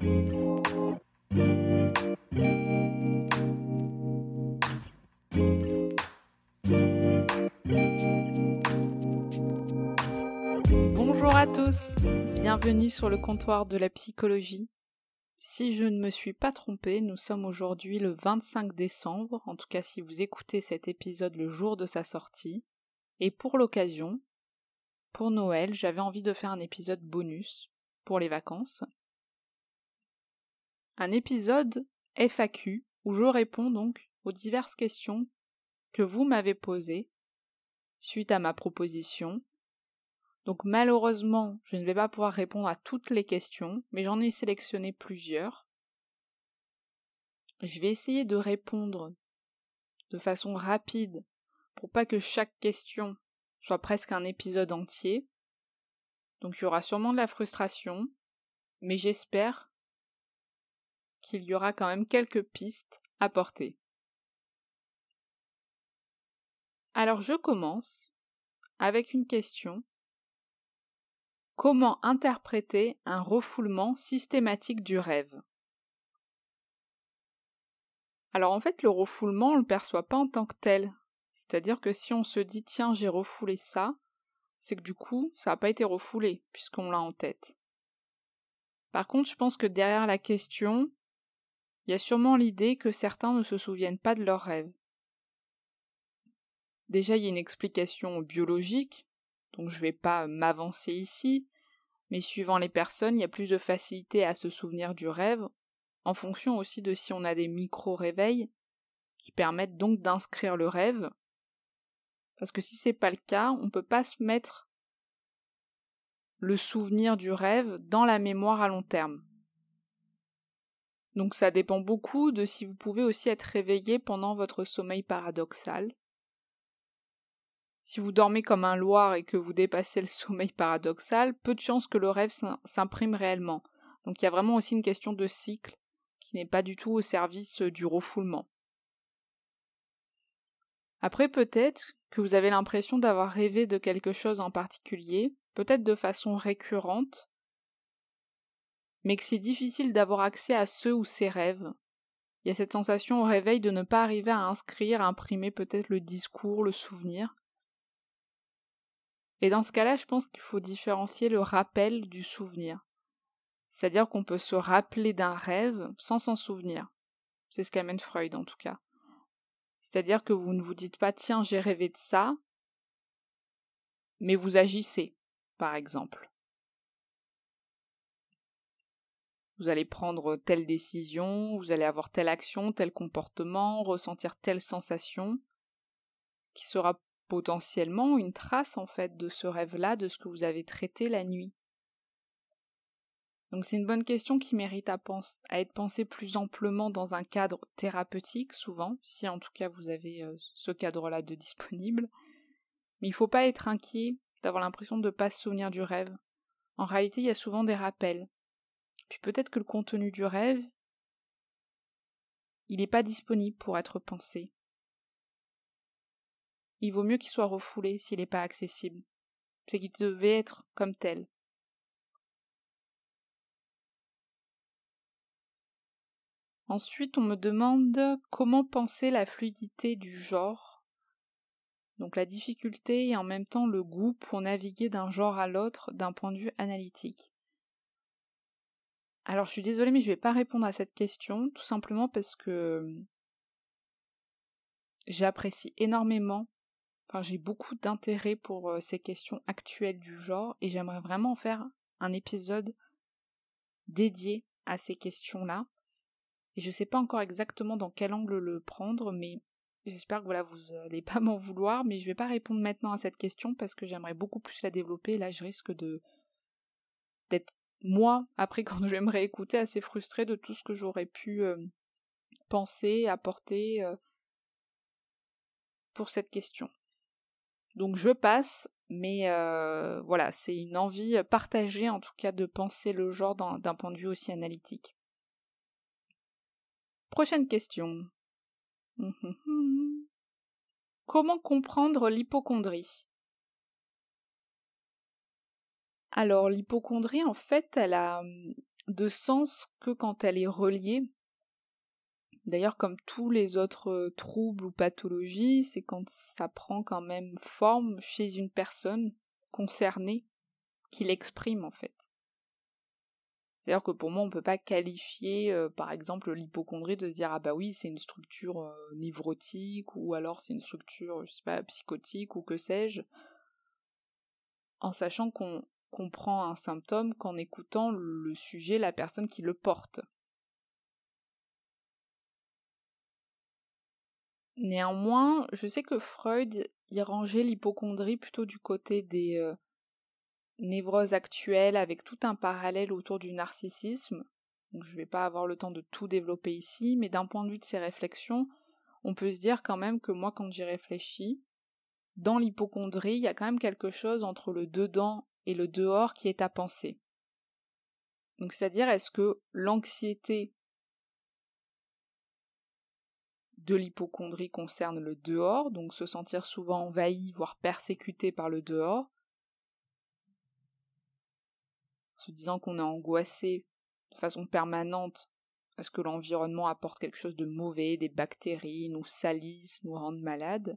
Bonjour à tous, bienvenue sur le comptoir de la psychologie. Si je ne me suis pas trompée, nous sommes aujourd'hui le 25 décembre, en tout cas si vous écoutez cet épisode le jour de sa sortie. Et pour l'occasion, pour Noël, j'avais envie de faire un épisode bonus pour les vacances. Un épisode FAQ où je réponds donc aux diverses questions que vous m'avez posées suite à ma proposition. Donc malheureusement, je ne vais pas pouvoir répondre à toutes les questions, mais j'en ai sélectionné plusieurs. Je vais essayer de répondre de façon rapide pour pas que chaque question soit presque un épisode entier. Donc il y aura sûrement de la frustration, mais j'espère qu'il y aura quand même quelques pistes à porter. Alors je commence avec une question. Comment interpréter un refoulement systématique du rêve? Alors en fait le refoulement on ne le perçoit pas en tant que tel. C'est-à-dire que si on se dit tiens j'ai refoulé ça, c'est que du coup ça n'a pas été refoulé puisqu'on l'a en tête. Par contre je pense que derrière la question, il y a sûrement l'idée que certains ne se souviennent pas de leurs rêves. Déjà, il y a une explication biologique, donc je ne vais pas m'avancer ici, mais suivant les personnes, il y a plus de facilité à se souvenir du rêve, en fonction aussi de si on a des micro-réveils, qui permettent donc d'inscrire le rêve. Parce que si c'est pas le cas, on ne peut pas se mettre le souvenir du rêve dans la mémoire à long terme. Donc ça dépend beaucoup de si vous pouvez aussi être réveillé pendant votre sommeil paradoxal. Si vous dormez comme un loir et que vous dépassez le sommeil paradoxal, peu de chances que le rêve s'imprime réellement. Donc il y a vraiment aussi une question de cycle qui n'est pas du tout au service du refoulement. Après peut-être que vous avez l'impression d'avoir rêvé de quelque chose en particulier, peut-être de façon récurrente, mais que c'est difficile d'avoir accès à ceux ou ces rêves. Il y a cette sensation au réveil de ne pas arriver à inscrire, à imprimer peut-être le discours, le souvenir. Et dans ce cas-là, je pense qu'il faut différencier le rappel du souvenir. C'est-à-dire qu'on peut se rappeler d'un rêve sans s'en souvenir. C'est ce qu'amène Freud en tout cas. C'est-à-dire que vous ne vous dites pas tiens j'ai rêvé de ça, mais vous agissez, par exemple. Vous allez prendre telle décision, vous allez avoir telle action, tel comportement, ressentir telle sensation, qui sera potentiellement une trace en fait de ce rêve-là, de ce que vous avez traité la nuit. Donc c'est une bonne question qui mérite à, à, être pensée plus amplement dans un cadre thérapeutique, souvent, si en tout cas vous avez euh, ce cadre-là de disponible. Mais il ne faut pas être inquiet d'avoir l'impression de ne pas se souvenir du rêve. En réalité, il y a souvent des rappels. Puis peut-être que le contenu du rêve, il n'est pas disponible pour être pensé il vaut mieux qu'il soit refoulé s'il n'est pas accessible. C'est qu'il devait être comme tel. Ensuite, on me demande comment penser la fluidité du genre, donc la difficulté et en même temps le goût pour naviguer d'un genre à l'autre d'un point de vue analytique. Alors je suis désolée mais je vais pas répondre à cette question, tout simplement parce que j'apprécie énormément j'ai beaucoup d'intérêt pour ces questions actuelles du genre et j'aimerais vraiment faire un épisode dédié à ces questions-là. Et je ne sais pas encore exactement dans quel angle le prendre, mais j'espère que voilà, vous n'allez pas m'en vouloir, mais je ne vais pas répondre maintenant à cette question parce que j'aimerais beaucoup plus la développer. Là, je risque de d'être moi, après quand je vais me réécouter, assez frustrée de tout ce que j'aurais pu euh, penser, apporter euh, pour cette question. Donc je passe, mais euh, voilà, c'est une envie partagée en tout cas de penser le genre d'un point de vue aussi analytique. Prochaine question. Comment comprendre l'hypochondrie Alors l'hypochondrie, en fait, elle a hum, de sens que quand elle est reliée. D'ailleurs, comme tous les autres troubles ou pathologies, c'est quand ça prend quand même forme chez une personne concernée qui l'exprime en fait. C'est-à-dire que pour moi, on ne peut pas qualifier, par exemple, l'hypochondrie de se dire ah bah oui, c'est une structure névrotique ou alors c'est une structure, je sais pas, psychotique ou que sais-je, en sachant qu'on comprend un symptôme qu'en écoutant le sujet, la personne qui le porte. Néanmoins, je sais que Freud y rangeait l'hypochondrie plutôt du côté des euh, névroses actuelles avec tout un parallèle autour du narcissisme. je ne vais pas avoir le temps de tout développer ici, mais d'un point de vue de ces réflexions, on peut se dire quand même que moi, quand j'y réfléchis, dans l'hypochondrie, il y a quand même quelque chose entre le dedans et le dehors qui est à penser. Donc c'est-à-dire est-ce que l'anxiété de l'hypochondrie concerne le dehors, donc se sentir souvent envahi, voire persécuté par le dehors, se disant qu'on est angoissé de façon permanente est-ce que l'environnement apporte quelque chose de mauvais, des bactéries, nous salissent, nous rendent malades?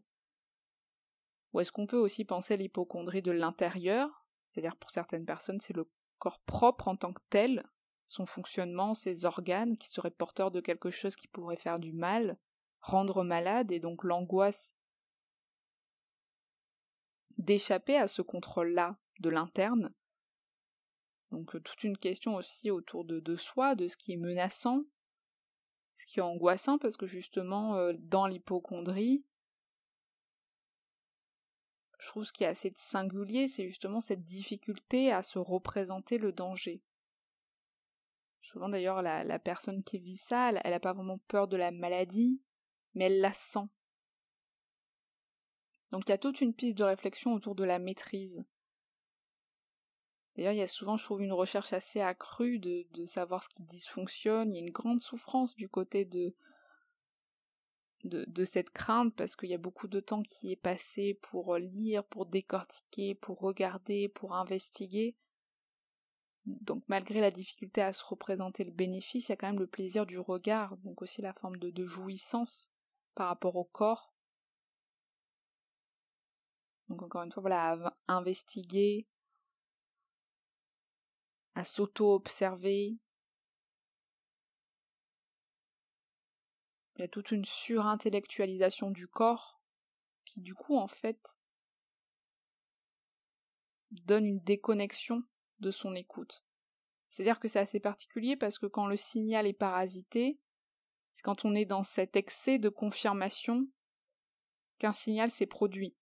Ou est-ce qu'on peut aussi penser l'hypochondrie de l'intérieur, c'est-à-dire pour certaines personnes, c'est le corps propre en tant que tel, son fonctionnement, ses organes qui seraient porteurs de quelque chose qui pourrait faire du mal, rendre malade, et donc l'angoisse d'échapper à ce contrôle-là de l'interne. Donc euh, toute une question aussi autour de, soi, de ce qui est menaçant, ce qui est angoissant, parce que justement, euh, dans l'hypochondrie, je trouve ce qui est assez singulier, c'est justement cette difficulté à se représenter le danger. Souvent d'ailleurs, la, personne qui vit ça, elle n'a pas vraiment peur de la maladie, mais elle la sent. Donc il y a toute une piste de réflexion autour de la maîtrise. D'ailleurs, il y a souvent, je trouve, une recherche assez accrue de, savoir ce qui dysfonctionne. Il y a une grande souffrance du côté de, de, cette crainte parce qu'il y a beaucoup de temps qui est passé pour lire, pour décortiquer, pour regarder, pour investiguer. Donc malgré la difficulté à se représenter le bénéfice, il y a quand même le plaisir du regard, donc aussi la forme de, de jouissance par rapport au corps. Donc encore une fois, voilà, à investiguer, à s'auto-observer, Il y a toute une surintellectualisation du corps qui du coup en fait donne une déconnexion de son écoute. C'est-à-dire que c'est assez particulier parce que quand le signal est parasité, c'est quand on est dans cet excès de confirmation qu'un signal s'est produit.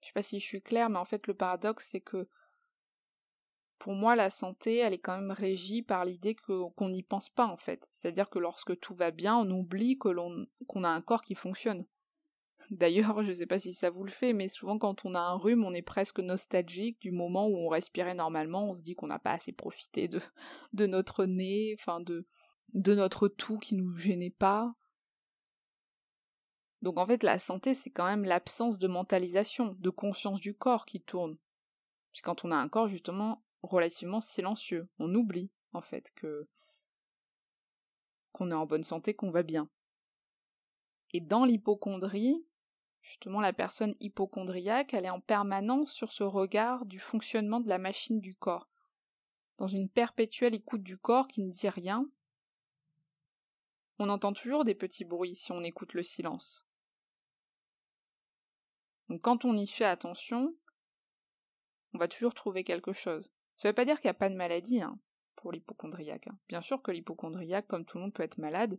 Je sais pas si je suis claire, mais en fait le paradoxe c'est que pour moi, la santé, elle est quand même régie par l'idée qu'on n'y pense pas, en fait. C'est-à-dire que lorsque tout va bien, on oublie qu'on a un corps qui fonctionne. D'ailleurs, je ne sais pas si ça vous le fait, mais souvent quand on a un rhume, on est presque nostalgique du moment où on respirait normalement, on se dit qu'on n'a pas assez profité de, de notre nez, enfin de, de notre tout qui nous gênait pas. Donc en fait, la santé, c'est quand même l'absence de mentalisation, de conscience du corps qui tourne. Puis quand on a un corps, justement, relativement silencieux. On oublie, en fait, que qu'on est en bonne santé, qu'on va bien. Et dans l'hypochondrie, justement, la personne hypochondriaque, elle est en permanence sur ce regard du fonctionnement de la machine du corps, dans une perpétuelle écoute du corps qui ne dit rien. On entend toujours des petits bruits si on écoute le silence. Donc quand on y fait attention, on va toujours trouver quelque chose. Ça ne veut pas dire qu'il n'y a pas de maladie hein, pour l'hypochondriaque. Hein. Bien sûr que l'hypochondriaque, comme tout le monde, peut être malade,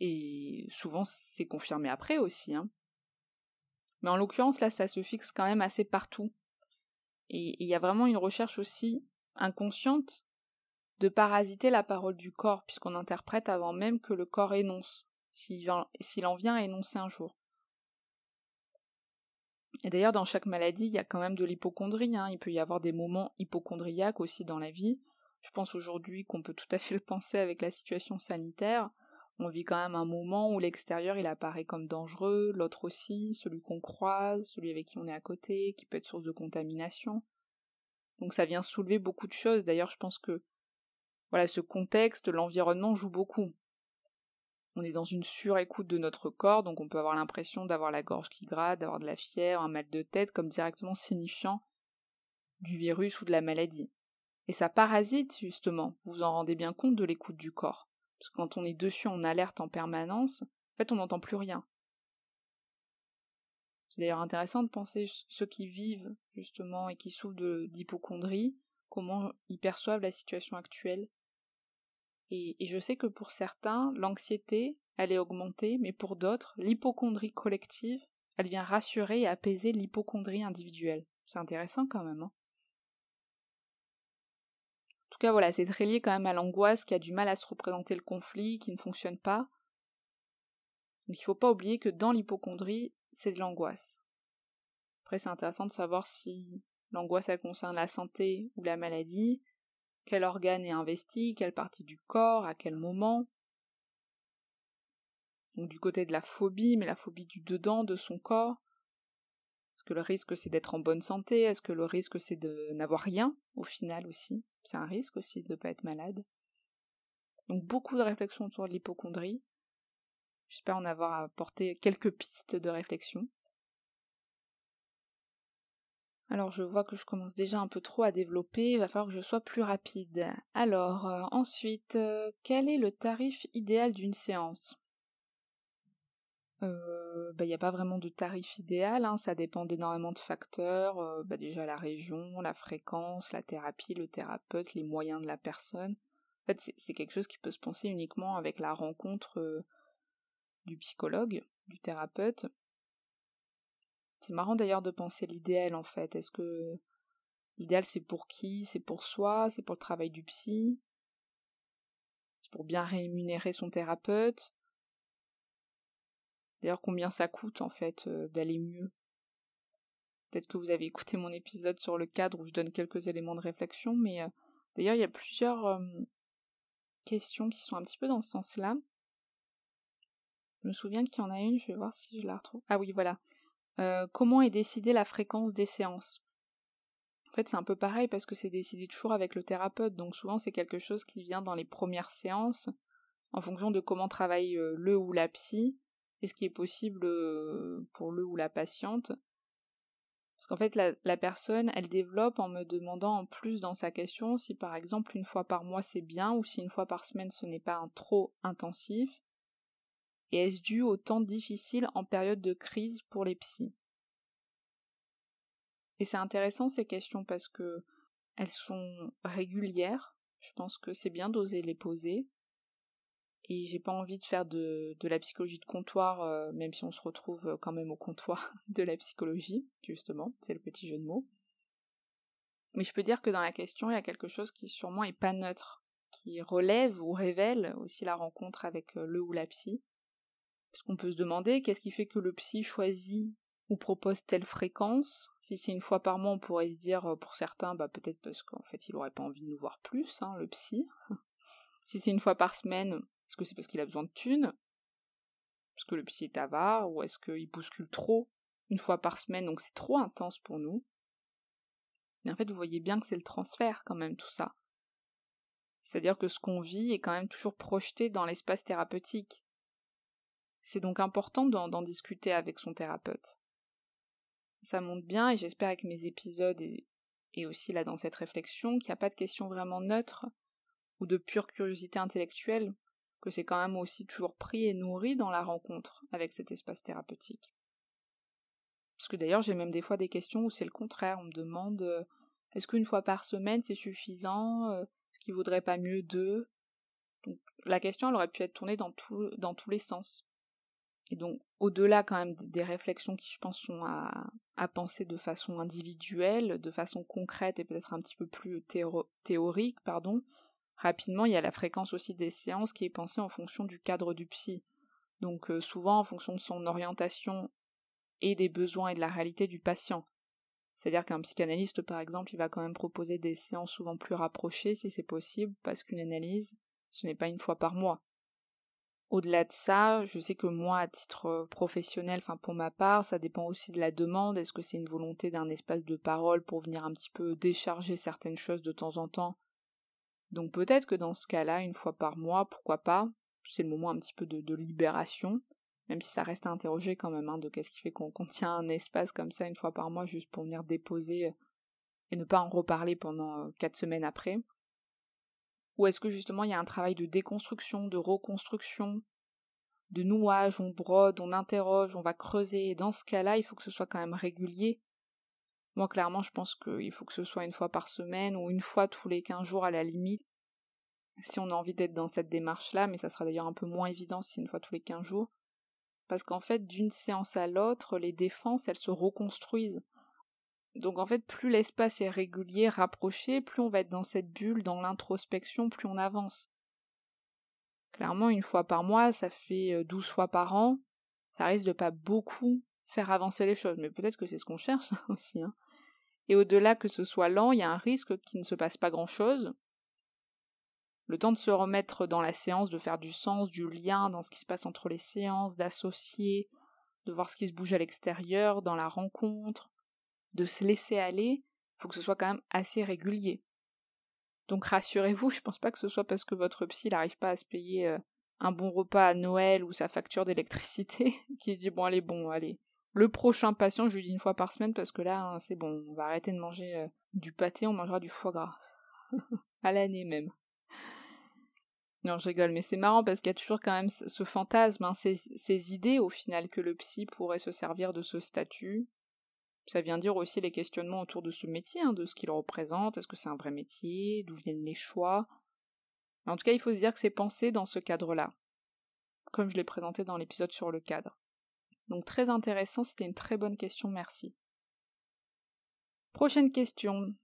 et souvent c'est confirmé après aussi. Hein. Mais en l'occurrence, là, ça se fixe quand même assez partout. Et il y a vraiment une recherche aussi inconsciente de parasiter la parole du corps, puisqu'on interprète avant même que le corps énonce, s'il en vient à énoncer un jour. Et d'ailleurs, dans chaque maladie, il y a quand même de l'hypochondrie. Hein. Il peut y avoir des moments hypochondriaques aussi dans la vie. Je pense aujourd'hui qu'on peut tout à fait le penser avec la situation sanitaire. On vit quand même un moment où l'extérieur il apparaît comme dangereux, l'autre aussi, celui qu'on croise, celui avec qui on est à côté, qui peut être source de contamination. Donc ça vient soulever beaucoup de choses. D'ailleurs, je pense que voilà, ce contexte, l'environnement joue beaucoup. On est dans une surécoute de notre corps, donc on peut avoir l'impression d'avoir la gorge qui gratte, d'avoir de la fièvre, un mal de tête, comme directement signifiant du virus ou de la maladie. Et ça parasite, justement, vous vous en rendez bien compte de l'écoute du corps. Parce que quand on est dessus en alerte en permanence, en fait on n'entend plus rien. C'est d'ailleurs intéressant de penser ceux qui vivent justement et qui souffrent d'hypochondrie, comment ils perçoivent la situation actuelle. Et, je sais que pour certains, l'anxiété, elle est augmentée, mais pour d'autres, l'hypochondrie collective, elle vient rassurer et apaiser l'hypochondrie individuelle. C'est intéressant quand même. Hein en tout cas, voilà, c'est très lié quand même à l'angoisse qui a du mal à se représenter le conflit, qui ne fonctionne pas. Donc il ne faut pas oublier que dans l'hypochondrie, c'est de l'angoisse. Après, c'est intéressant de savoir si l'angoisse elle concerne la santé ou la maladie, quel organe est investi, quelle partie du corps, à quel moment? Donc du côté de la phobie, mais la phobie du dedans de son corps. Est-ce que le risque c'est d'être en bonne santé? Est-ce que le risque c'est de n'avoir rien au final aussi? C'est un risque aussi de ne pas être malade. Donc beaucoup de réflexions autour de l'hypochondrie. J'espère en avoir apporté quelques pistes de réflexion. Alors je vois que je commence déjà un peu trop à développer, il va falloir que je sois plus rapide. Alors euh, ensuite, euh, quel est le tarif idéal d'une séance? Euh, bah, il n'y a pas vraiment de tarif idéal, hein, ça dépend d'énormément de facteurs, bah, déjà la région, la fréquence, la thérapie, le thérapeute, les moyens de la personne. En fait, c'est quelque chose qui peut se penser uniquement avec la rencontre du psychologue, du thérapeute. C'est marrant d'ailleurs de penser l'idéal en fait. Est-ce que l'idéal c'est pour qui? C'est pour soi? C'est pour le travail du psy? C'est pour bien rémunérer son thérapeute? D'ailleurs combien ça coûte en fait euh, d'aller mieux? Peut-être que vous avez écouté mon épisode sur le cadre où je donne quelques éléments de réflexion, mais euh, d'ailleurs il y a plusieurs euh, questions qui sont un petit peu dans ce sens-là. Je me souviens qu'il y en a une, je vais voir si je la retrouve. Ah oui, voilà. Euh, comment est décidée la fréquence des séances? En fait, c'est un peu pareil parce que c'est décidé toujours avec le thérapeute, donc souvent c'est quelque chose qui vient dans les premières séances en fonction de comment travaille euh, le ou la psy et ce qui est possible euh, pour le ou la patiente. Parce qu'en fait, la, personne, elle développe en me demandant en plus dans sa question si par exemple une fois par mois c'est bien ou si une fois par semaine ce n'est pas un trop intensif et est-ce dû au temps difficile en période de crise pour les psys? Et c'est intéressant ces questions parce que elles sont régulières. Je pense que c'est bien d'oser les poser. Et j'ai pas envie de faire de, la psychologie de comptoir, euh, même si on se retrouve quand même au comptoir de la psychologie, justement, c'est le petit jeu de mots. Mais je peux dire que dans la question, il y a quelque chose qui sûrement est pas neutre, qui relève ou révèle aussi la rencontre avec euh, le ou la psy, parce qu'on peut se demander qu'est-ce qui fait que le psy choisit ou propose telle fréquence? Si c'est une fois par mois, on pourrait se dire euh, pour certains, bah peut-être parce qu'en fait il aurait pas envie de nous voir plus, hein, le psy. si c'est une fois par semaine, est-ce que c'est parce qu'il a besoin de thunes? Parce que le psy est avare Ou est-ce qu'il bouscule trop une fois par semaine, donc c'est trop intense pour nous Mais en fait, vous voyez bien que c'est le transfert quand même tout ça. C'est-à-dire que ce qu'on vit est quand même toujours projeté dans l'espace thérapeutique. C'est donc important d'en discuter avec son thérapeute. Ça monte bien et j'espère avec mes épisodes et, aussi là dans cette réflexion qu'il n'y a pas de question vraiment neutre ou de pure curiosité intellectuelle, que c'est quand même aussi toujours pris et nourri dans la rencontre avec cet espace thérapeutique. Parce que d'ailleurs j'ai même des fois des questions où c'est le contraire, on me demande euh, est-ce qu'une fois par semaine c'est suffisant euh, Est-ce qu'il vaudrait pas mieux deux? Donc la question elle aurait pu être tournée dans tous les sens. Et donc, au-delà quand même des réflexions qui, je pense, sont à, penser de façon individuelle, de façon concrète et peut-être un petit peu plus théorique, pardon, rapidement, il y a la fréquence aussi des séances qui est pensée en fonction du cadre du psy. Donc, euh, souvent en fonction de son orientation et des besoins et de la réalité du patient. C'est-à-dire qu'un psychanalyste, par exemple, il va quand même proposer des séances souvent plus rapprochées si c'est possible, parce qu'une analyse, ce n'est pas une fois par mois. Au-delà de ça, je sais que moi, à titre euh, professionnel, enfin pour ma part, ça dépend aussi de la demande. Est-ce que c'est une volonté d'un espace de parole pour venir un petit peu décharger certaines choses de temps en temps? Donc peut-être que dans ce cas-là, une fois par mois, pourquoi pas? C'est le moment un petit peu de, libération, même si ça reste à interroger quand même, hein, de qu'est-ce qui fait qu'on tient un espace comme ça une fois par mois juste pour venir déposer et ne pas en reparler pendant euh, quatre semaines après. Ou est-ce que justement il y a un travail de déconstruction, de reconstruction, de nouage, on brode, on interroge, on va creuser, et dans ce cas-là, il faut que ce soit quand même régulier? Moi, clairement, je pense qu'il faut que ce soit une fois par semaine ou une fois tous les quinze jours à la limite, si on a envie d'être dans cette démarche-là, mais ça sera d'ailleurs un peu moins évident si une fois tous les quinze jours. Parce qu'en fait, d'une séance à l'autre, les défenses, elles se reconstruisent. Donc en fait, plus l'espace est régulier, rapproché, plus on va être dans cette bulle, dans l'introspection, plus on avance. Clairement, une fois par mois, ça fait 12 euh, fois par an. Ça risque de pas beaucoup faire avancer les choses, mais peut-être que c'est ce qu'on cherche aussi. Hein. Et au-delà que ce soit lent, il y a un risque qu'il ne se passe pas grand-chose. Le temps de se remettre dans la séance, de faire du sens, du lien dans ce qui se passe entre les séances, d'associer, de voir ce qui se bouge à l'extérieur, dans la rencontre, de se laisser aller, faut que ce soit quand même assez régulier. Donc rassurez-vous, je pense pas que ce soit parce que votre psy n'arrive pas à se payer euh, un bon repas à Noël ou sa facture d'électricité qui dit bon allez bon allez. Le prochain patient, je lui dis une fois par semaine parce que là hein, c'est bon, on va arrêter de manger euh, du pâté, on mangera du foie gras. à l'année même. Non, je rigole, mais c'est marrant parce qu'il y a toujours quand même ce fantasme, hein, ces idées au final que le psy pourrait se servir de ce statut, ça vient dire aussi les questionnements autour de ce métier, hein, de ce qu'il représente, est-ce que c'est un vrai métier, d'où viennent les choix. En tout cas, il faut se dire que c'est pensé dans ce cadre-là, comme je l'ai présenté dans l'épisode sur le cadre. Donc très intéressant, c'était une très bonne question, merci. Prochaine question.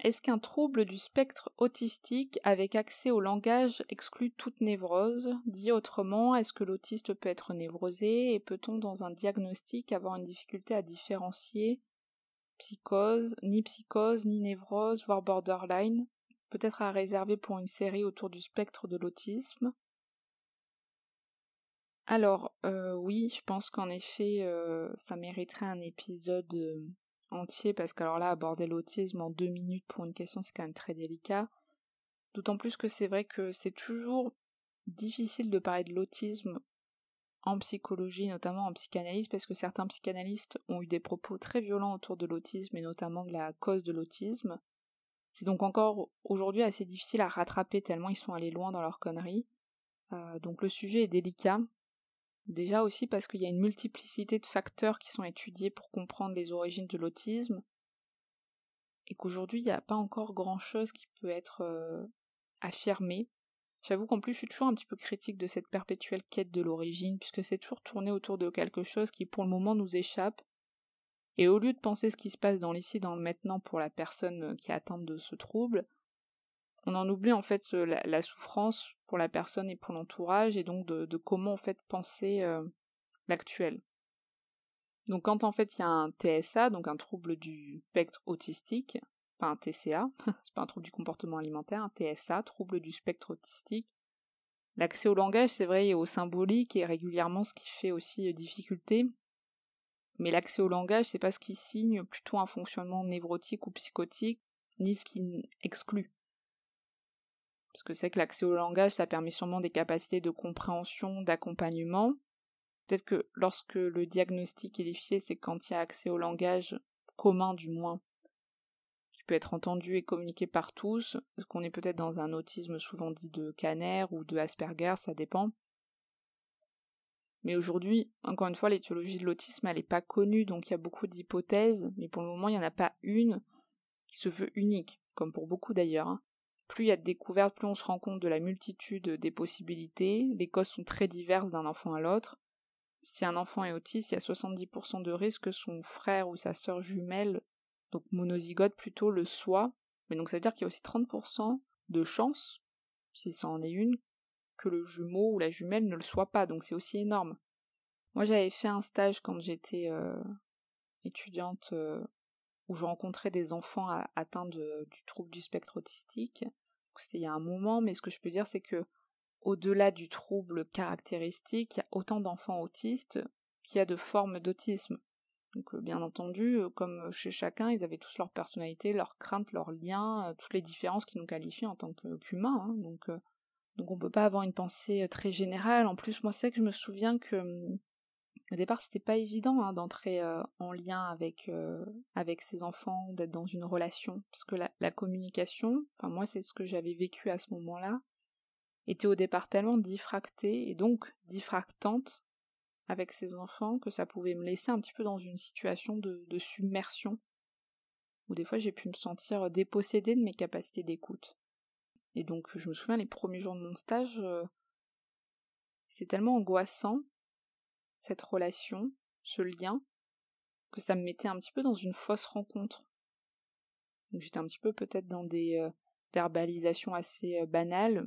Est-ce qu'un trouble du spectre autistique avec accès au langage exclut toute névrose? Dit autrement, est-ce que l'autiste peut être névrosé? Et peut-on dans un diagnostic avoir une difficulté à différencier psychose, ni psychose, ni névrose, voire borderline? Peut-être à réserver pour une série autour du spectre de l'autisme? Alors, euh, oui, je pense qu'en effet, euh, ça mériterait un épisode euh, entier parce que alors là aborder l'autisme en deux minutes pour une question c'est quand même très délicat. D'autant plus que c'est vrai que c'est toujours difficile de parler de l'autisme en psychologie, notamment en psychanalyse, parce que certains psychanalystes ont eu des propos très violents autour de l'autisme et notamment de la cause de l'autisme. C'est donc encore aujourd'hui assez difficile à rattraper tellement ils sont allés loin dans leur conneries. Euh, donc le sujet est délicat, Déjà aussi parce qu'il y a une multiplicité de facteurs qui sont étudiés pour comprendre les origines de l'autisme, et qu'aujourd'hui il n'y a pas encore grand chose qui peut être euh, affirmé. J'avoue qu'en plus je suis toujours un petit peu critique de cette perpétuelle quête de l'origine, puisque c'est toujours tourné autour de quelque chose qui pour le moment nous échappe, et au lieu de penser ce qui se passe dans l'ici, dans le maintenant pour la personne qui est atteinte de ce trouble, on en oublie en fait la, souffrance pour la personne et pour l'entourage et donc de, comment en fait penser euh, l'actuel. Donc quand en fait il y a un TSA, donc un trouble du spectre autistique, pas un TCA, c'est pas un trouble du comportement alimentaire, un TSA, trouble du spectre autistique. L'accès au langage, c'est vrai, et au symbolique est régulièrement ce qui fait aussi euh, difficulté. Mais l'accès au langage, c'est pas ce qui signe plutôt un fonctionnement névrotique ou psychotique, ni ce qui exclut. Parce que c'est que l'accès au langage, ça permet sûrement des capacités de compréhension, d'accompagnement. Peut-être que lorsque le diagnostic est fait, c'est quand il y a accès au langage commun du moins, qui peut être entendu et communiqué par tous, parce qu'on est peut-être dans un autisme souvent dit de Kanner ou de Asperger, ça dépend. Mais aujourd'hui, encore une fois, l'étiologie de l'autisme, elle n'est pas connue, donc il y a beaucoup d'hypothèses, mais pour le moment, il n'y en a pas une qui se veut unique, comme pour beaucoup d'ailleurs. Plus il y a de découvertes, plus on se rend compte de la multitude des possibilités. Les causes sont très diverses d'un enfant à l'autre. si un enfant est autiste, il y a 70% de risque que son frère ou sa sœur jumelle, donc monozygote plutôt, le soit. Mais donc ça veut dire qu'il y a aussi 30% de chance, si ça en est une, que le jumeau ou la jumelle ne le soit pas. Donc c'est aussi énorme. Moi j'avais fait un stage quand j'étais euh, étudiante euh, où je rencontrais des enfants atteints du trouble du spectre autistique. C'était il y a un moment, mais ce que je peux dire c'est que au-delà du trouble caractéristique, il y a autant d'enfants autistes qu'il y a de formes d'autisme. Donc euh, bien entendu, euh, comme chez chacun, ils avaient tous leur personnalité, leurs craintes, leurs liens, euh, toutes les différences qui nous qualifient en tant qu'humains. Hein. donc, donc on peut pas avoir une pensée très générale. En plus, moi c'est que je me souviens que hum, au départ c'était pas évident hein, d'entrer en lien avec avec ces enfants, d'être dans une relation, parce que la, communication, enfin moi c'est ce que j'avais vécu à ce moment-là, était au départ tellement diffractée et donc diffractante avec ses enfants que ça pouvait me laisser un petit peu dans une situation de, submersion où des fois j'ai pu me sentir dépossédée de mes capacités d'écoute. Et donc je me souviens les premiers jours de mon stage, euh, c'est tellement angoissant cette relation, ce lien, que ça me mettait un petit peu dans une fausse rencontre. J'étais un petit peu peut-être dans des euh, verbalisations assez euh, banales,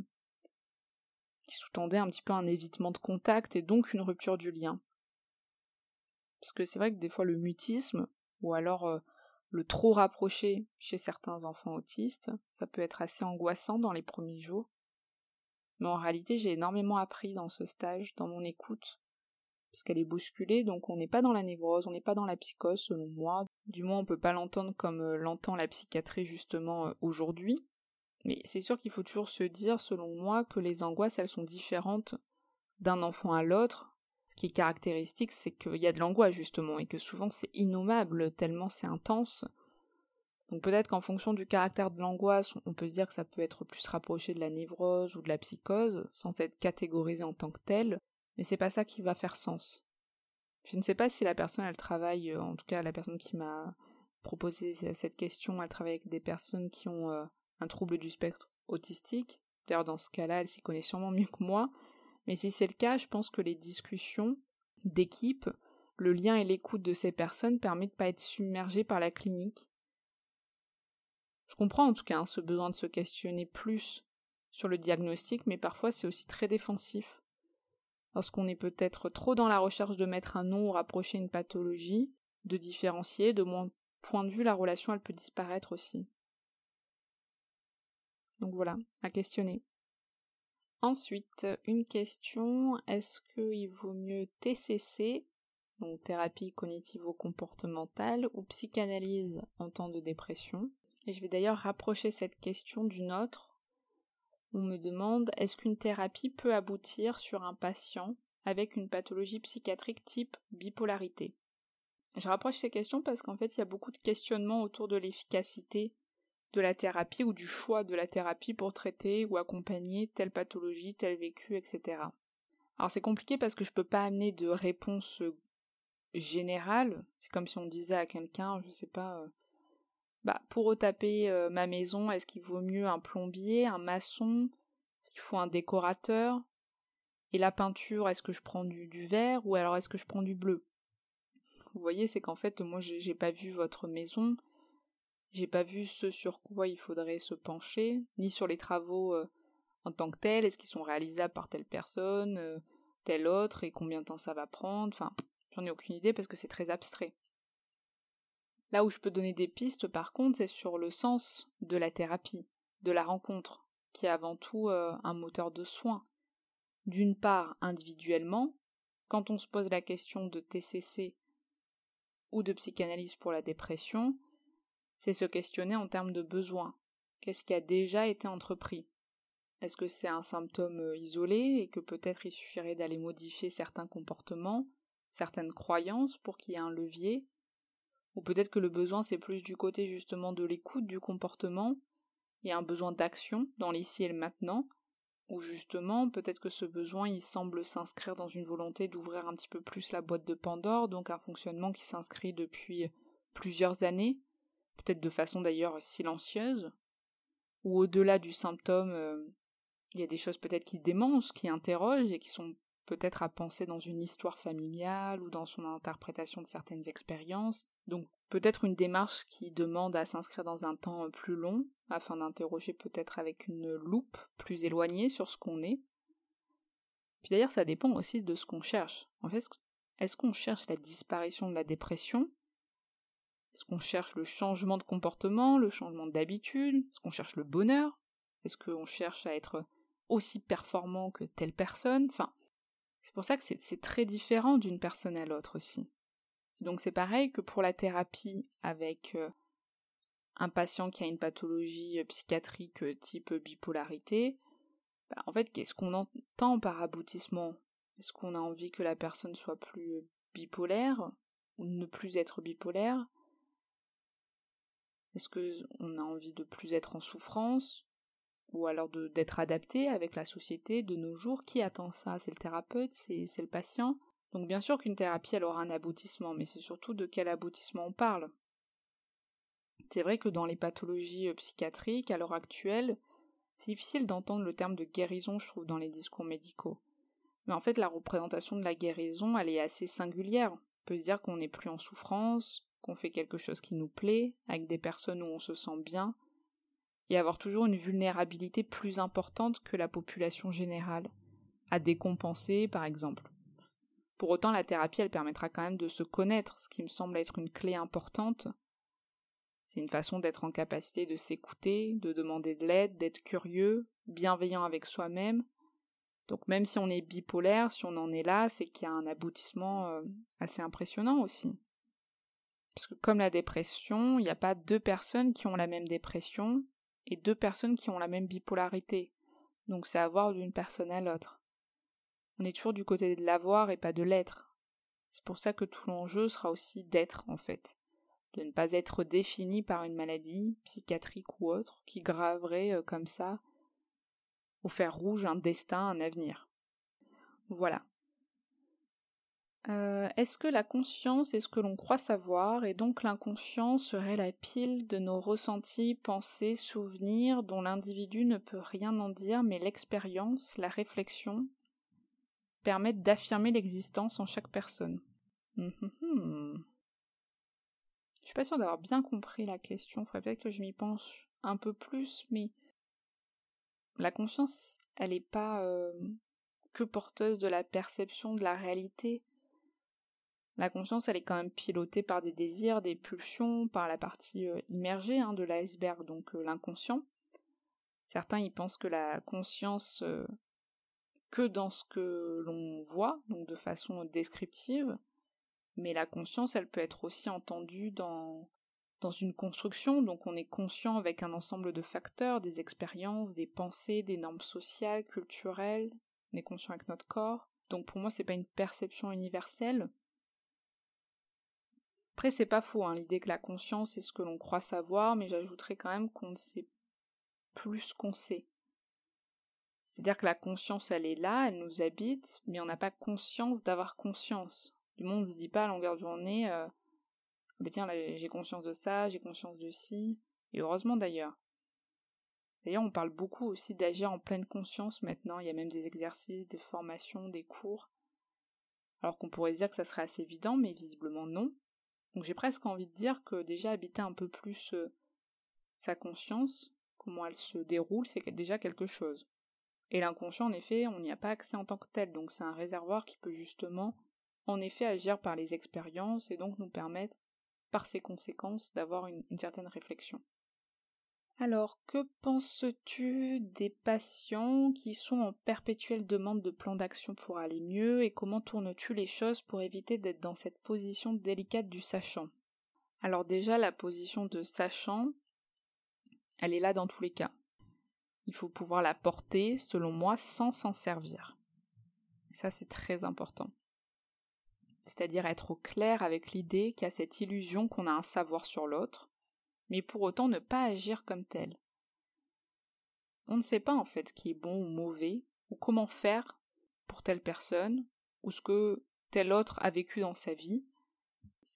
qui sous-tendait un petit peu un évitement de contact et donc une rupture du lien. Parce que c'est vrai que des fois le mutisme, ou alors euh, le trop rapproché chez certains enfants autistes, ça peut être assez angoissant dans les premiers jours. Mais en réalité, j'ai énormément appris dans ce stage, dans mon écoute, puisqu'elle est bousculée, donc on n'est pas dans la névrose, on n'est pas dans la psychose selon moi. Du moins, on peut pas l'entendre comme euh, l'entend la psychiatrie justement euh, aujourd'hui, mais c'est sûr qu'il faut toujours se dire, selon moi, que les angoisses, elles sont différentes d'un enfant à l'autre. Ce qui est caractéristique, c'est qu'il y a de l'angoisse, justement, et que souvent c'est innommable, tellement c'est intense. Donc peut-être qu'en fonction du caractère de l'angoisse, on peut se dire que ça peut être plus rapproché de la névrose ou de la psychose, sans être catégorisé en tant que tel, mais c'est pas ça qui va faire sens. Je ne sais pas si la personne, elle travaille, en tout cas la personne qui m'a proposé cette question, elle travaille avec des personnes qui ont euh, un trouble du spectre autistique. D'ailleurs, dans ce cas-là, elle s'y connaît sûrement mieux que moi. Mais si c'est le cas, je pense que les discussions d'équipe, le lien et l'écoute de ces personnes permettent de pas être submergé par la clinique. Je comprends en tout cas hein, ce besoin de se questionner plus sur le diagnostic, mais parfois c'est aussi très défensif. Lorsqu'on est peut-être trop dans la recherche de mettre un nom ou rapprocher une pathologie, de différencier, de mon point de vue, la relation elle peut disparaître aussi. Donc voilà, à questionner. Ensuite, une question, est-ce qu'il vaut mieux TCC, donc thérapie cognitivo-comportementale, ou psychanalyse en temps de dépression? Et je vais d'ailleurs rapprocher cette question d'une autre. On me demande, est-ce qu'une thérapie peut aboutir sur un patient avec une pathologie psychiatrique type bipolarité? Je rapproche ces questions parce qu'en fait, il y a beaucoup de questionnements autour de l'efficacité de la thérapie ou du choix de la thérapie pour traiter ou accompagner telle pathologie, tel vécu, etc. Alors c'est compliqué parce que je peux pas amener de réponse générale. C'est comme si on disait à quelqu'un, je sais pas, euh, bah pour retaper euh, ma maison, est-ce qu'il vaut mieux un plombier, un maçon, est-ce qu'il faut un décorateur? Et la peinture, est-ce que je prends du, vert ou alors est-ce que je prends du bleu? Vous voyez, c'est qu'en fait moi j'ai pas vu votre maison, j'ai pas vu ce sur quoi il faudrait se pencher, ni sur les travaux euh, en tant que tels, est-ce qu'ils sont réalisables par telle personne, euh, telle autre, et combien de temps ça va prendre, enfin, j'en ai aucune idée parce que c'est très abstrait. Là où je peux donner des pistes, par contre, c'est sur le sens de la thérapie, de la rencontre, qui est avant tout euh, un moteur de soins. D'une part, individuellement, quand on se pose la question de TCC ou de psychanalyse pour la dépression, c'est se questionner en termes de besoins. Qu'est-ce qui a déjà été entrepris? Est-ce que c'est un symptôme euh, isolé et que peut-être il suffirait d'aller modifier certains comportements, certaines croyances pour qu'il y ait un levier Ou peut-être que le besoin c'est plus du côté justement de l'écoute du comportement. Et un besoin d'action dans l'ici et le maintenant, ou justement peut-être que ce besoin il semble s'inscrire dans une volonté d'ouvrir un petit peu plus la boîte de Pandore, donc un fonctionnement qui s'inscrit depuis plusieurs années, peut-être de façon d'ailleurs silencieuse, ou au-delà du symptôme, euh, il y a des choses peut-être qui démangent, qui interrogent et qui sont peut-être à penser dans une histoire familiale ou dans son interprétation de certaines expériences. Donc peut-être une démarche qui demande à s'inscrire dans un temps plus long, afin d'interroger peut-être avec une loupe plus éloignée sur ce qu'on est. Puis d'ailleurs ça dépend aussi de ce qu'on cherche. En fait, est-ce qu'on cherche la disparition de la dépression? Est-ce qu'on cherche le changement de comportement, le changement d'habitude? Est-ce qu'on cherche le bonheur? Est-ce qu'on cherche à être aussi performant que telle personne? Enfin, c'est pour ça que c'est très différent d'une personne à l'autre aussi. Donc c'est pareil que pour la thérapie avec euh, un patient qui a une pathologie euh, psychiatrique euh, type bipolarité, bah, en fait, qu'est-ce qu'on entend par aboutissement? Est-ce qu'on a envie que la personne soit plus bipolaire ou ne plus être bipolaire? Est-ce qu'on a envie de plus être en souffrance? Ou alors d'être adapté avec la société de nos jours. Qui attend ça C'est le thérapeute C'est le patient Donc bien sûr qu'une thérapie, elle aura un aboutissement, mais c'est surtout de quel aboutissement on parle. C'est vrai que dans les pathologies euh, psychiatriques, à l'heure actuelle, c'est difficile d'entendre le terme de guérison, je trouve, dans les discours médicaux. Mais en fait, la représentation de la guérison, elle est assez singulière. On peut se dire qu'on n'est plus en souffrance, qu'on fait quelque chose qui nous plaît, avec des personnes où on se sent bien, et avoir toujours une vulnérabilité plus importante que la population générale, à décompenser par exemple. Pour autant, la thérapie, elle permettra quand même de se connaître, ce qui me semble être une clé importante. C'est une façon d'être en capacité de s'écouter, de demander de l'aide, d'être curieux, bienveillant avec soi-même. Donc même si on est bipolaire, si on en est là, c'est qu'il y a un aboutissement euh, assez impressionnant aussi. Parce que comme la dépression, il n'y a pas deux personnes qui ont la même dépression, et deux personnes qui ont la même bipolarité. Donc c'est avoir d'une personne à l'autre. On est toujours du côté de l'avoir et pas de l'être. C'est pour ça que tout l'enjeu sera aussi d'être en fait, de ne pas être défini par une maladie psychiatrique ou autre qui graverait euh, comme ça au fer rouge un destin, un avenir. Voilà. Euh, est-ce que la conscience est ce que l'on croit savoir, et donc l'inconscient serait la pile de nos ressentis, pensées, souvenirs, dont l'individu ne peut rien en dire, mais l'expérience, la réflexion, permettent d'affirmer l'existence en chaque personne? Hum, hum. Je suis pas sûre d'avoir bien compris la question, faudrait peut-être que je m'y penche un peu plus, mais la conscience, elle n'est pas euh, que porteuse de la perception de la réalité, la conscience, elle est quand même pilotée par des désirs, des pulsions, par la partie euh, immergée hein, de l'iceberg, donc euh, l'inconscient. Certains y pensent que la conscience euh, que dans ce que l'on voit, donc de façon descriptive, mais la conscience, elle peut être aussi entendue dans, une construction, donc on est conscient avec un ensemble de facteurs, des expériences, des pensées, des normes sociales, culturelles, on est conscient avec notre corps. Donc pour moi, c'est pas une perception universelle, après, c'est pas faux, hein, l'idée que la conscience est ce que l'on croit savoir, mais j'ajouterais quand même qu'on ne sait plus qu'on sait. C'est-à-dire que la conscience, elle est là, elle nous habite, mais on n'a pas conscience d'avoir conscience. Du monde ne se dit pas à longueur de journée, euh, tiens, j'ai conscience de ça, j'ai conscience de ci, et heureusement d'ailleurs. D'ailleurs, on parle beaucoup aussi d'agir en pleine conscience maintenant, il y a même des exercices, des formations, des cours. Alors qu'on pourrait se dire que ça serait assez évident, mais visiblement non. Donc j'ai presque envie de dire que déjà habiter un peu plus euh, sa conscience, comment elle se déroule, c'est déjà quelque chose. Et l'inconscient, en effet, on n'y a pas accès en tant que tel, donc c'est un réservoir qui peut justement, en effet, agir par les expériences et donc nous permettre, par ses conséquences, d'avoir une certaine réflexion. Alors, que penses-tu des patients qui sont en perpétuelle demande de plan d'action pour aller mieux et comment tournes-tu les choses pour éviter d'être dans cette position délicate du sachant? Alors déjà, la position de sachant, elle est là dans tous les cas. Il faut pouvoir la porter, selon moi, sans s'en servir. ça, c'est très important. C'est-à-dire être au clair avec l'idée qu'il y a cette illusion qu'on a un savoir sur l'autre, mais pour autant ne pas agir comme tel. On ne sait pas en fait ce qui est bon ou mauvais, ou comment faire pour telle personne, ou ce que tel autre a vécu dans sa vie.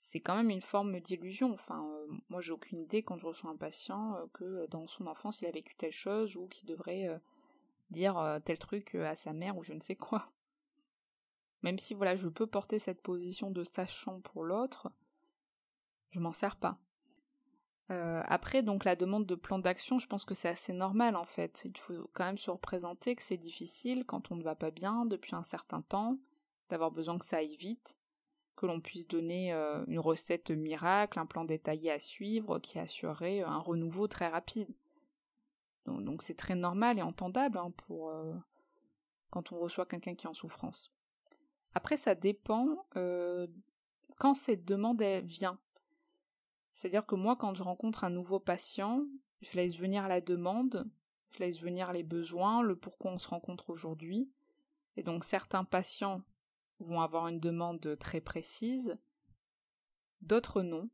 C'est quand même une forme d'illusion. Enfin, euh, moi j'ai aucune idée quand je reçois un patient euh, que dans son enfance il a vécu telle chose ou qu'il devrait euh, dire tel truc à sa mère ou je ne sais quoi. Même si voilà, je peux porter cette position de sachant pour l'autre, je m'en sers pas. Euh, après, donc la demande de plan d'action, je pense que c'est assez normal en fait. Il faut quand même se représenter que c'est difficile quand on ne va pas bien depuis un certain temps, d'avoir besoin que ça aille vite, que l'on puisse donner euh, une recette miracle, un plan détaillé à suivre qui assurerait un renouveau très rapide. Donc c'est très normal et entendable hein, pour euh, quand on reçoit quelqu'un qui est en souffrance. Après, ça dépend quand cette demande vient. C'est-à-dire que moi, quand je rencontre un nouveau patient, je laisse venir la demande, je laisse venir les besoins, le pourquoi on se rencontre aujourd'hui. Et donc certains patients vont avoir une demande très précise, d'autres non.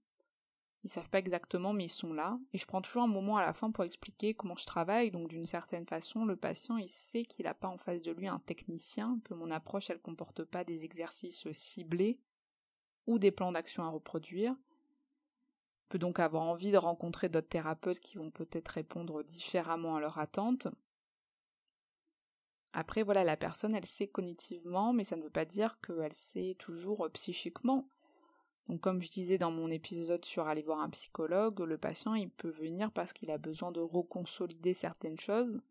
Ils savent pas exactement, mais ils sont là. Et je prends toujours un moment à la fin pour expliquer comment je travaille. Donc d'une certaine façon, le patient, il sait qu'il n'a pas en face de lui un technicien, que mon approche, elle comporte pas des exercices ciblés ou des plans d'action à reproduire, peut donc avoir envie de rencontrer d'autres thérapeutes qui vont peut-être répondre différemment à leurs attentes. Après, voilà, la personne, elle sait cognitivement, mais ça ne veut pas dire qu'elle sait toujours euh, psychiquement. Donc, comme je disais dans mon épisode sur aller voir un psychologue, le patient, il peut venir parce qu'il a besoin de reconsolider certaines choses.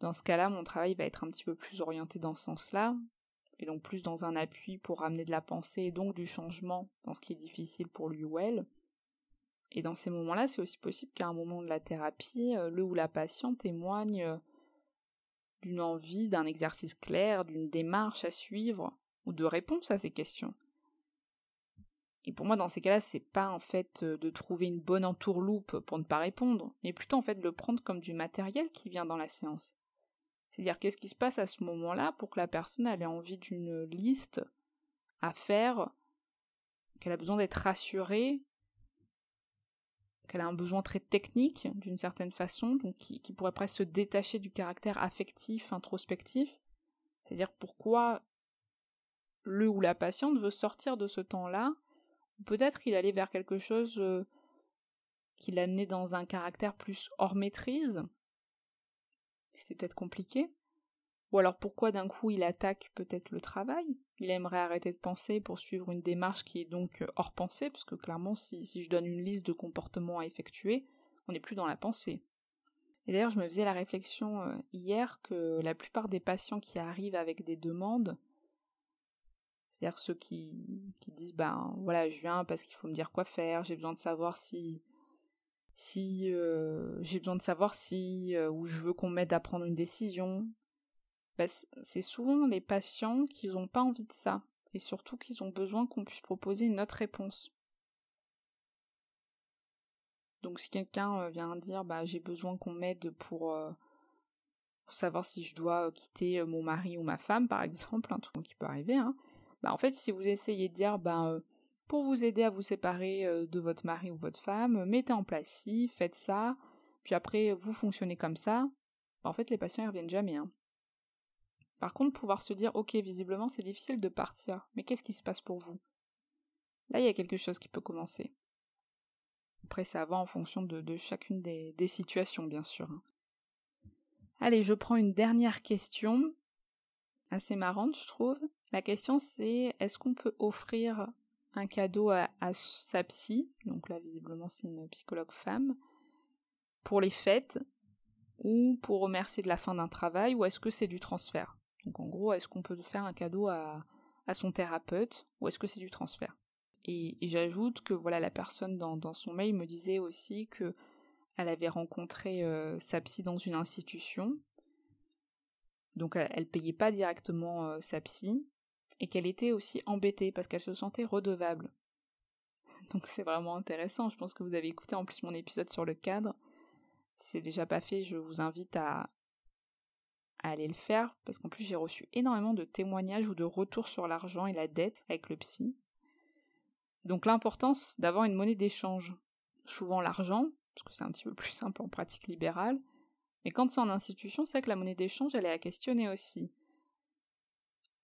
Dans ce cas-là, mon travail va être un petit peu plus orienté dans ce sens-là, et donc plus dans un appui pour ramener de la pensée et donc du changement dans ce qui est difficile pour lui ou elle. Et dans ces moments-là, c'est aussi possible qu'à un moment de la thérapie, euh, le ou la patiente témoigne euh, d'une envie, d'un exercice clair, d'une démarche à suivre, ou de réponse à ces questions. Et pour moi, dans ces cas-là, c'est pas en fait euh, de trouver une bonne entourloupe pour ne pas répondre, mais plutôt en fait de le prendre comme du matériel qui vient dans la séance. C'est-à-dire qu'est-ce qui se passe à ce moment-là pour que la personne ait envie d'une liste à faire, qu'elle a besoin d'être rassurée qu'elle a un besoin très technique d'une certaine façon, donc qui, pourrait presque se détacher du caractère affectif, introspectif. C'est-à-dire pourquoi le ou la patiente veut sortir de ce temps-là, ou peut-être qu'il allait vers quelque chose euh, qui l'amenait dans un caractère plus hors maîtrise. C'était peut-être compliqué. Ou alors pourquoi d'un coup il attaque peut-être le travail? Il aimerait arrêter de penser pour suivre une démarche qui est donc euh, hors pensée, parce que clairement si, je donne une liste de comportements à effectuer, on n'est plus dans la pensée. Et d'ailleurs je me faisais la réflexion euh, hier que la plupart des patients qui arrivent avec des demandes, c'est-à-dire ceux qui, qui disent ben voilà je viens parce qu'il faut me dire quoi faire, j'ai besoin de savoir si si euh, j'ai besoin de savoir si ou je veux qu'on m'aide à prendre une décision, bah, c'est souvent les patients qui n'ont pas envie de ça, et surtout qu'ils ont besoin qu'on puisse proposer une autre réponse. Donc si quelqu'un euh, vient dire bah j'ai besoin qu'on m'aide pour, euh, savoir si je dois euh, quitter mon mari ou ma femme par exemple, un truc qui peut arriver, hein, bah en fait si vous essayez de dire bah pour vous aider à vous séparer de votre mari ou votre femme, mettez en place ci, faites ça, puis après vous fonctionnez comme ça, bah, en fait les patients ils reviennent jamais. Hein. Par contre, pouvoir se dire, ok, visiblement c'est difficile de partir, mais qu'est-ce qui se passe pour vous? Là, il y a quelque chose qui peut commencer. Après, ça va en fonction de, chacune des, situations, bien sûr. Hein. Allez, je prends une dernière question, assez marrante, je trouve. La question, c'est est-ce qu'on peut offrir un cadeau à, à, sa psy, donc là, visiblement, c'est une psychologue femme, pour les fêtes, ou pour remercier de la fin d'un travail, ou est-ce que c'est du transfert? Donc en gros, est-ce qu'on peut faire un cadeau à, son thérapeute ou est-ce que c'est du transfert? Et, j'ajoute que voilà, la personne dans, son mail me disait aussi que elle avait rencontré euh, sa psy dans une institution, donc elle, elle payait pas directement euh, sa psy et qu'elle était aussi embêtée parce qu'elle se sentait redevable. Donc c'est vraiment intéressant. Je pense que vous avez écouté en plus mon épisode sur le cadre. Si c'est déjà pas fait, je vous invite à, à aller le faire, parce qu'en plus j'ai reçu énormément de témoignages ou de retours sur l'argent et la dette avec le psy. Donc l'importance d'avoir une monnaie d'échange. Souvent l'argent, parce que c'est un petit peu plus simple en pratique libérale, mais quand c'est en institution, c'est que la monnaie d'échange, elle est à questionner aussi.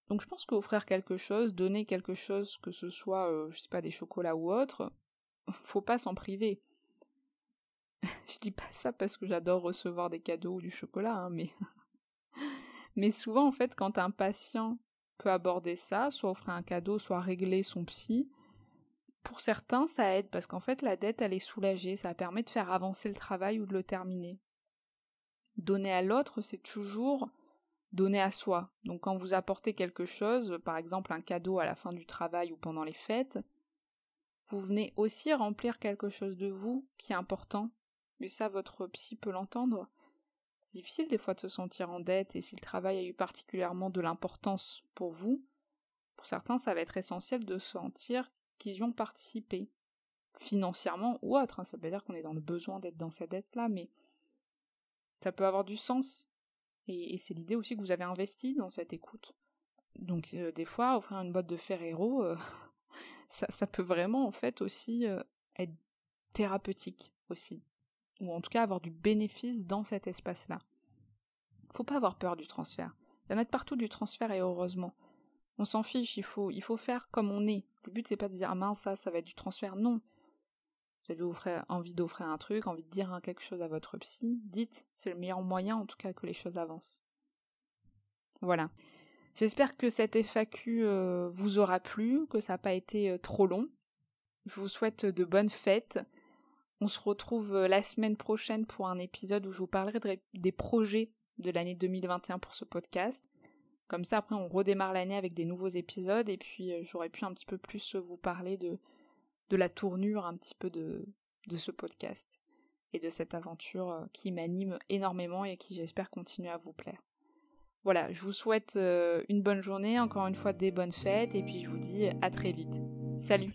Donc je pense qu'offrir quelque chose, donner quelque chose, que ce soit, euh, je sais pas, des chocolats ou autre, faut pas s'en priver. je dis pas ça parce que j'adore recevoir des cadeaux ou du chocolat, hein, mais mais souvent, en fait, quand un patient peut aborder ça, soit offrir un cadeau, soit régler son psy. Pour certains, ça aide parce qu'en fait, la dette, elle est soulagée, ça permet de faire avancer le travail ou de le terminer. Donner à l'autre, c'est toujours donner à soi. Donc quand vous apportez quelque chose, par exemple un cadeau à la fin du travail ou pendant les fêtes, vous venez aussi remplir quelque chose de vous qui est important. Mais ça, votre psy peut l'entendre. Difficile des fois de se sentir en dette et si le travail a eu particulièrement de l'importance pour vous, pour certains, ça va être essentiel de sentir qu'ils y ont participé, financièrement ou autre. Hein. Ça veut dire qu'on est dans le besoin d'être dans cette dette-là, mais ça peut avoir du sens. Et, c'est l'idée aussi que vous avez investi dans cette écoute. Donc euh, des fois, offrir une boîte de Ferrero, euh, ça, peut vraiment en fait aussi euh, être thérapeutique aussi. Ou en tout cas avoir du bénéfice dans cet espace-là. Faut pas avoir peur du transfert. Il y en a de partout du transfert et heureusement. On s'en fiche, il faut, il faut faire comme on est. Le but c'est pas de dire ah mince ça, ça va être du transfert. Non. Vous avez envie d'offrir un truc, envie de dire quelque chose à votre psy, dites, c'est le meilleur moyen en tout cas que les choses avancent. Voilà. J'espère que cette FAQ euh, vous aura plu, que ça n'a pas été euh, trop long. Je vous souhaite de bonnes fêtes. On se retrouve euh, la semaine prochaine pour un épisode où je vous parlerai des projets de l'année 2021 pour ce podcast. Comme ça, après, on redémarre l'année avec des nouveaux épisodes et puis j'aurais pu un petit peu plus vous parler de, la tournure un petit peu de, ce podcast et de cette aventure qui m'anime énormément et qui j'espère continue à vous plaire. Voilà, je vous souhaite euh, une bonne journée, encore une fois des bonnes fêtes, et puis je vous dis à très vite. Salut